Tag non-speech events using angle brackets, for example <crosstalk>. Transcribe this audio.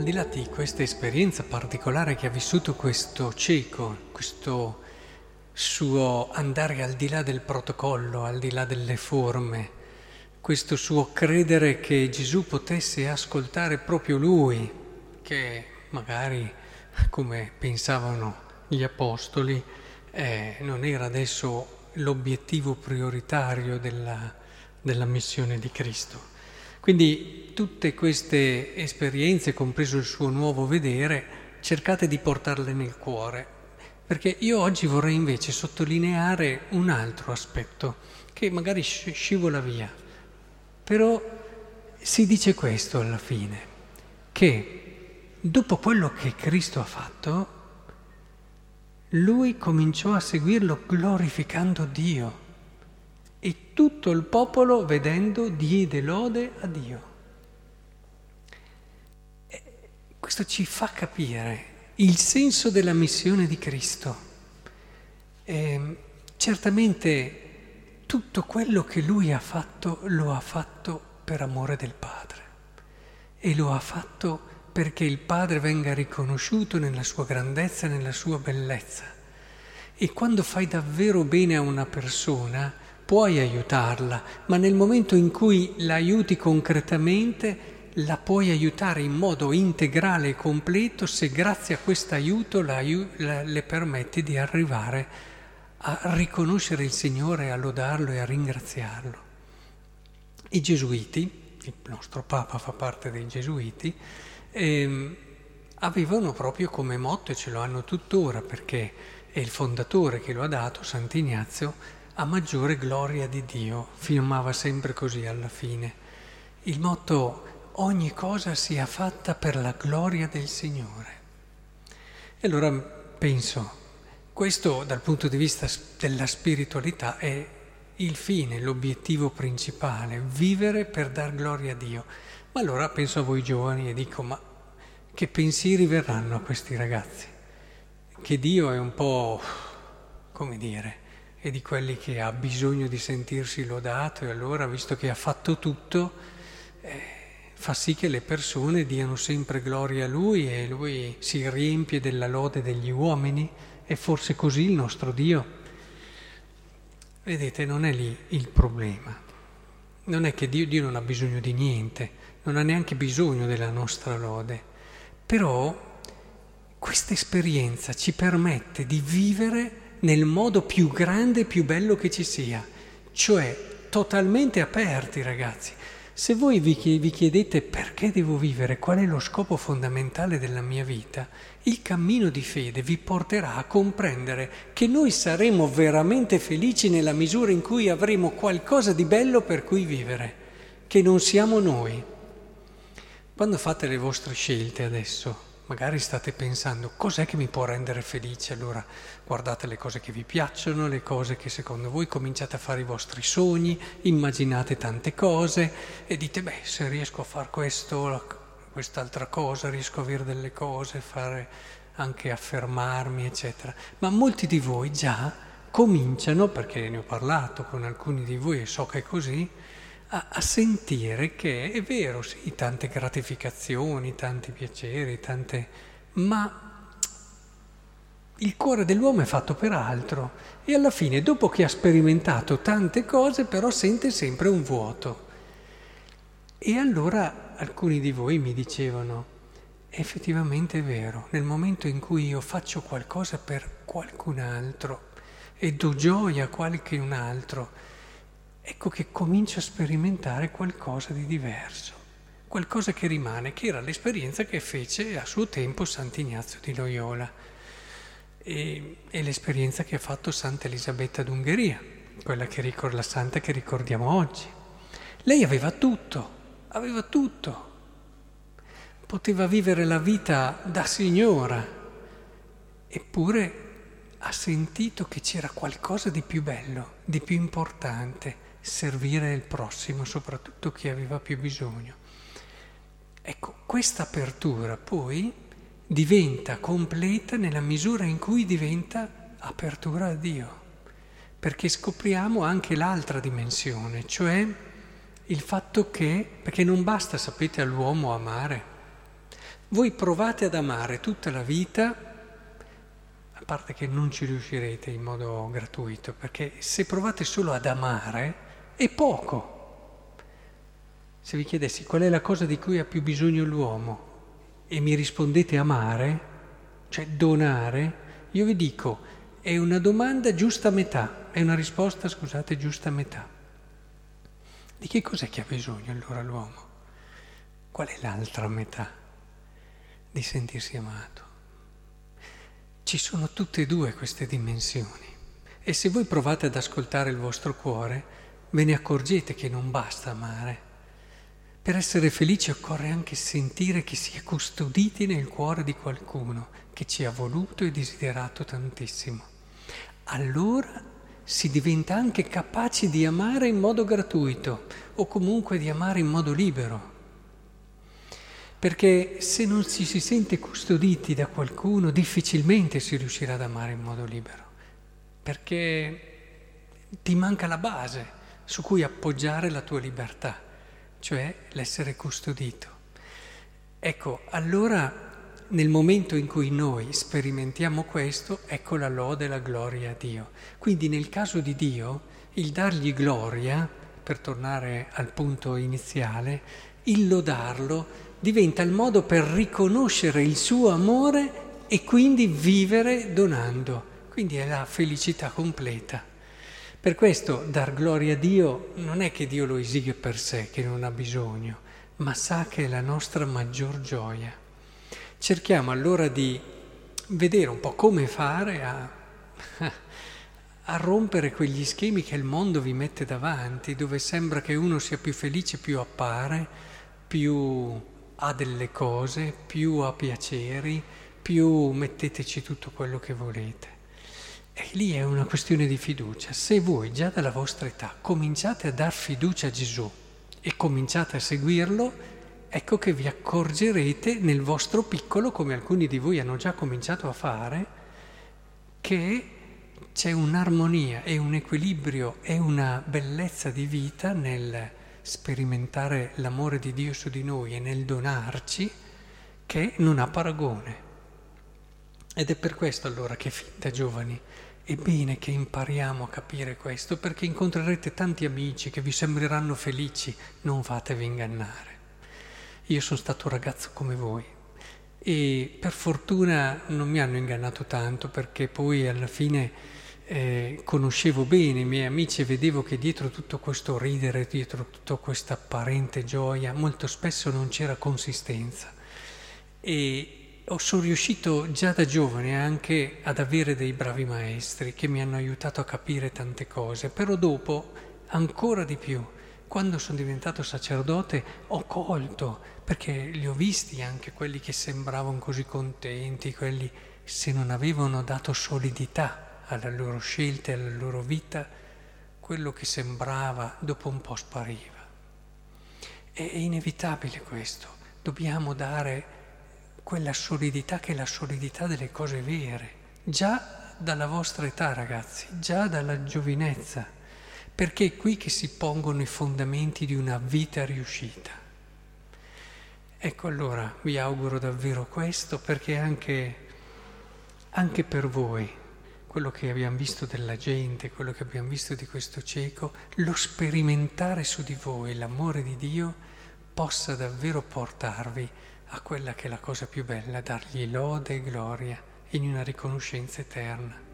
al di là di questa esperienza particolare che ha vissuto questo cieco, questo suo andare al di là del protocollo, al di là delle forme, questo suo credere che Gesù potesse ascoltare proprio lui, che magari, come pensavano gli apostoli, eh, non era adesso l'obiettivo prioritario della, della missione di Cristo. Quindi tutte queste esperienze, compreso il suo nuovo vedere, cercate di portarle nel cuore, perché io oggi vorrei invece sottolineare un altro aspetto che magari scivola via, però si dice questo alla fine, che dopo quello che Cristo ha fatto, lui cominciò a seguirlo glorificando Dio e tutto il popolo, vedendo, diede lode a Dio. E questo ci fa capire il senso della missione di Cristo. E certamente tutto quello che lui ha fatto lo ha fatto per amore del Padre e lo ha fatto perché il Padre venga riconosciuto nella sua grandezza nella sua bellezza. E quando fai davvero bene a una persona, puoi aiutarla, ma nel momento in cui l'aiuti concretamente, la puoi aiutare in modo integrale e completo se grazie a questo aiuto la, la, le permetti di arrivare a riconoscere il Signore, a lodarlo e a ringraziarlo. I gesuiti, il nostro Papa fa parte dei gesuiti, ehm, avevano proprio come motto, e ce lo hanno tuttora perché è il fondatore che lo ha dato, Sant'Ignazio, a maggiore gloria di Dio, firmava sempre così alla fine. Il motto ogni cosa sia fatta per la gloria del Signore. E allora penso, questo dal punto di vista della spiritualità è il fine, l'obiettivo principale, vivere per dar gloria a Dio. Ma allora penso a voi giovani e dico, ma che pensieri verranno a questi ragazzi? Che Dio è un po', come dire, e di quelli che ha bisogno di sentirsi lodato e allora, visto che ha fatto tutto, eh, fa sì che le persone diano sempre gloria a Lui e Lui si riempie della lode degli uomini. È forse così il nostro Dio? Vedete, non è lì il problema. Non è che Dio, Dio non ha bisogno di niente, non ha neanche bisogno della nostra lode. Però questa esperienza ci permette di vivere nel modo più grande e più bello che ci sia, cioè totalmente aperti ragazzi. Se voi vi chiedete perché devo vivere, qual è lo scopo fondamentale della mia vita, il cammino di fede vi porterà a comprendere che noi saremo veramente felici nella misura in cui avremo qualcosa di bello per cui vivere, che non siamo noi. Quando fate le vostre scelte adesso, Magari state pensando cos'è che mi può rendere felice, allora guardate le cose che vi piacciono, le cose che secondo voi cominciate a fare i vostri sogni, immaginate tante cose e dite beh se riesco a fare questo, quest'altra cosa, riesco a avere delle cose, fare anche affermarmi, eccetera. Ma molti di voi già cominciano, perché ne ho parlato con alcuni di voi e so che è così, a, a, sentire che è vero, sì, tante gratificazioni, tanti piaceri, tante... ma il cuore dell'uomo è fatto per altro e alla fine, dopo che ha sperimentato tante cose, però sente sempre un vuoto. E allora alcuni di voi mi dicevano, effettivamente è vero, nel momento in cui io faccio qualcosa per qualcun altro e do gioia a qualcun altro, ecco che comincio a sperimentare qualcosa di diverso, qualcosa che rimane, che era l'esperienza che fece a suo tempo Sant'Ignazio di Loyola e, e l'esperienza che ha fatto Santa Elisabetta d'Ungheria, quella che ricorda la santa che ricordiamo oggi. Lei aveva tutto, aveva tutto, poteva vivere la vita da signora, eppure ha sentito che c'era qualcosa di più bello, di più importante servire il prossimo, soprattutto chi aveva più bisogno. Ecco, questa apertura poi diventa completa nella misura in cui diventa apertura a Dio, perché scopriamo anche l'altra dimensione, cioè il fatto che, perché non basta, sapete, all'uomo amare, Voi provate ad amare tutta la vita a parte che non ci riuscirete in modo gratuito, perché se provate solo ad amare è poco. Se vi chiedessi qual è la cosa di cui ha più bisogno l'uomo e mi rispondete amare, cioè donare, io vi dico è una domanda giusta a metà, è una risposta, scusate, giusta a metà. Di che cos'è che ha bisogno allora l'uomo? Qual è l'altra metà? Di sentirsi amato. Ci sono tutte e due queste dimensioni e se voi provate ad ascoltare il vostro cuore, ve ne accorgete che non basta amare per essere felici occorre anche sentire che si è custoditi nel cuore di qualcuno che ci ha voluto e desiderato tantissimo. Allora si diventa anche capaci di amare in modo gratuito o comunque di amare in modo libero. Perché se non ci si sente custoditi da qualcuno difficilmente si riuscirà ad amare in modo libero, perché ti manca la base su cui appoggiare la tua libertà cioè l'essere custodito. Ecco, allora nel momento in cui noi sperimentiamo questo, ecco la lode e la gloria a Dio. Quindi nel caso di Dio, il dargli gloria, per tornare al punto iniziale, il lodarlo diventa il modo per riconoscere il suo amore e quindi vivere donando. Quindi è la felicità completa. Per questo dar gloria a Dio non è che Dio lo esige per sé, che non ha bisogno, ma sa che è la nostra maggior gioia. Cerchiamo allora di vedere un po' come fare a, <laughs> a rompere quegli schemi che il mondo vi mette davanti, dove sembra che uno sia più felice, più appare, più ha delle cose, più ha piaceri, più metteteci tutto quello che volete. E lì è una questione di fiducia. Se voi già dalla vostra età cominciate a dar fiducia a Gesù e cominciate a seguirlo, ecco che vi accorgerete nel vostro piccolo, come alcuni di voi hanno già cominciato a fare, che c'è un'armonia e un equilibrio e una bellezza di vita nel sperimentare l'amore di Dio su di noi e nel donarci che non ha paragone. Ed è per questo allora che fin da giovani è bene che impariamo a capire questo perché incontrerete tanti amici che vi sembreranno felici, non fatevi ingannare. Io sono stato un ragazzo come voi e per fortuna non mi hanno ingannato tanto perché poi alla fine eh, conoscevo bene i miei amici e vedevo che dietro tutto questo ridere, dietro tutta questa apparente gioia, molto spesso non c'era consistenza. E sono riuscito già da giovane anche ad avere dei bravi maestri che mi hanno aiutato a capire tante cose, però dopo ancora di più. Quando sono diventato sacerdote ho colto, perché li ho visti anche quelli che sembravano così contenti, quelli se non avevano dato solidità alla loro scelta e alla loro vita, quello che sembrava dopo un po' spariva. È inevitabile questo, dobbiamo dare quella solidità che è la solidità delle cose vere, già dalla vostra età ragazzi, già dalla giovinezza, perché è qui che si pongono i fondamenti di una vita riuscita. Ecco allora vi auguro davvero questo perché anche, anche per voi quello che abbiamo visto della gente, quello che abbiamo visto di questo cieco, lo sperimentare su di voi, l'amore di Dio, possa davvero portarvi a quella che è la cosa più bella, dargli lode e gloria in una riconoscenza eterna.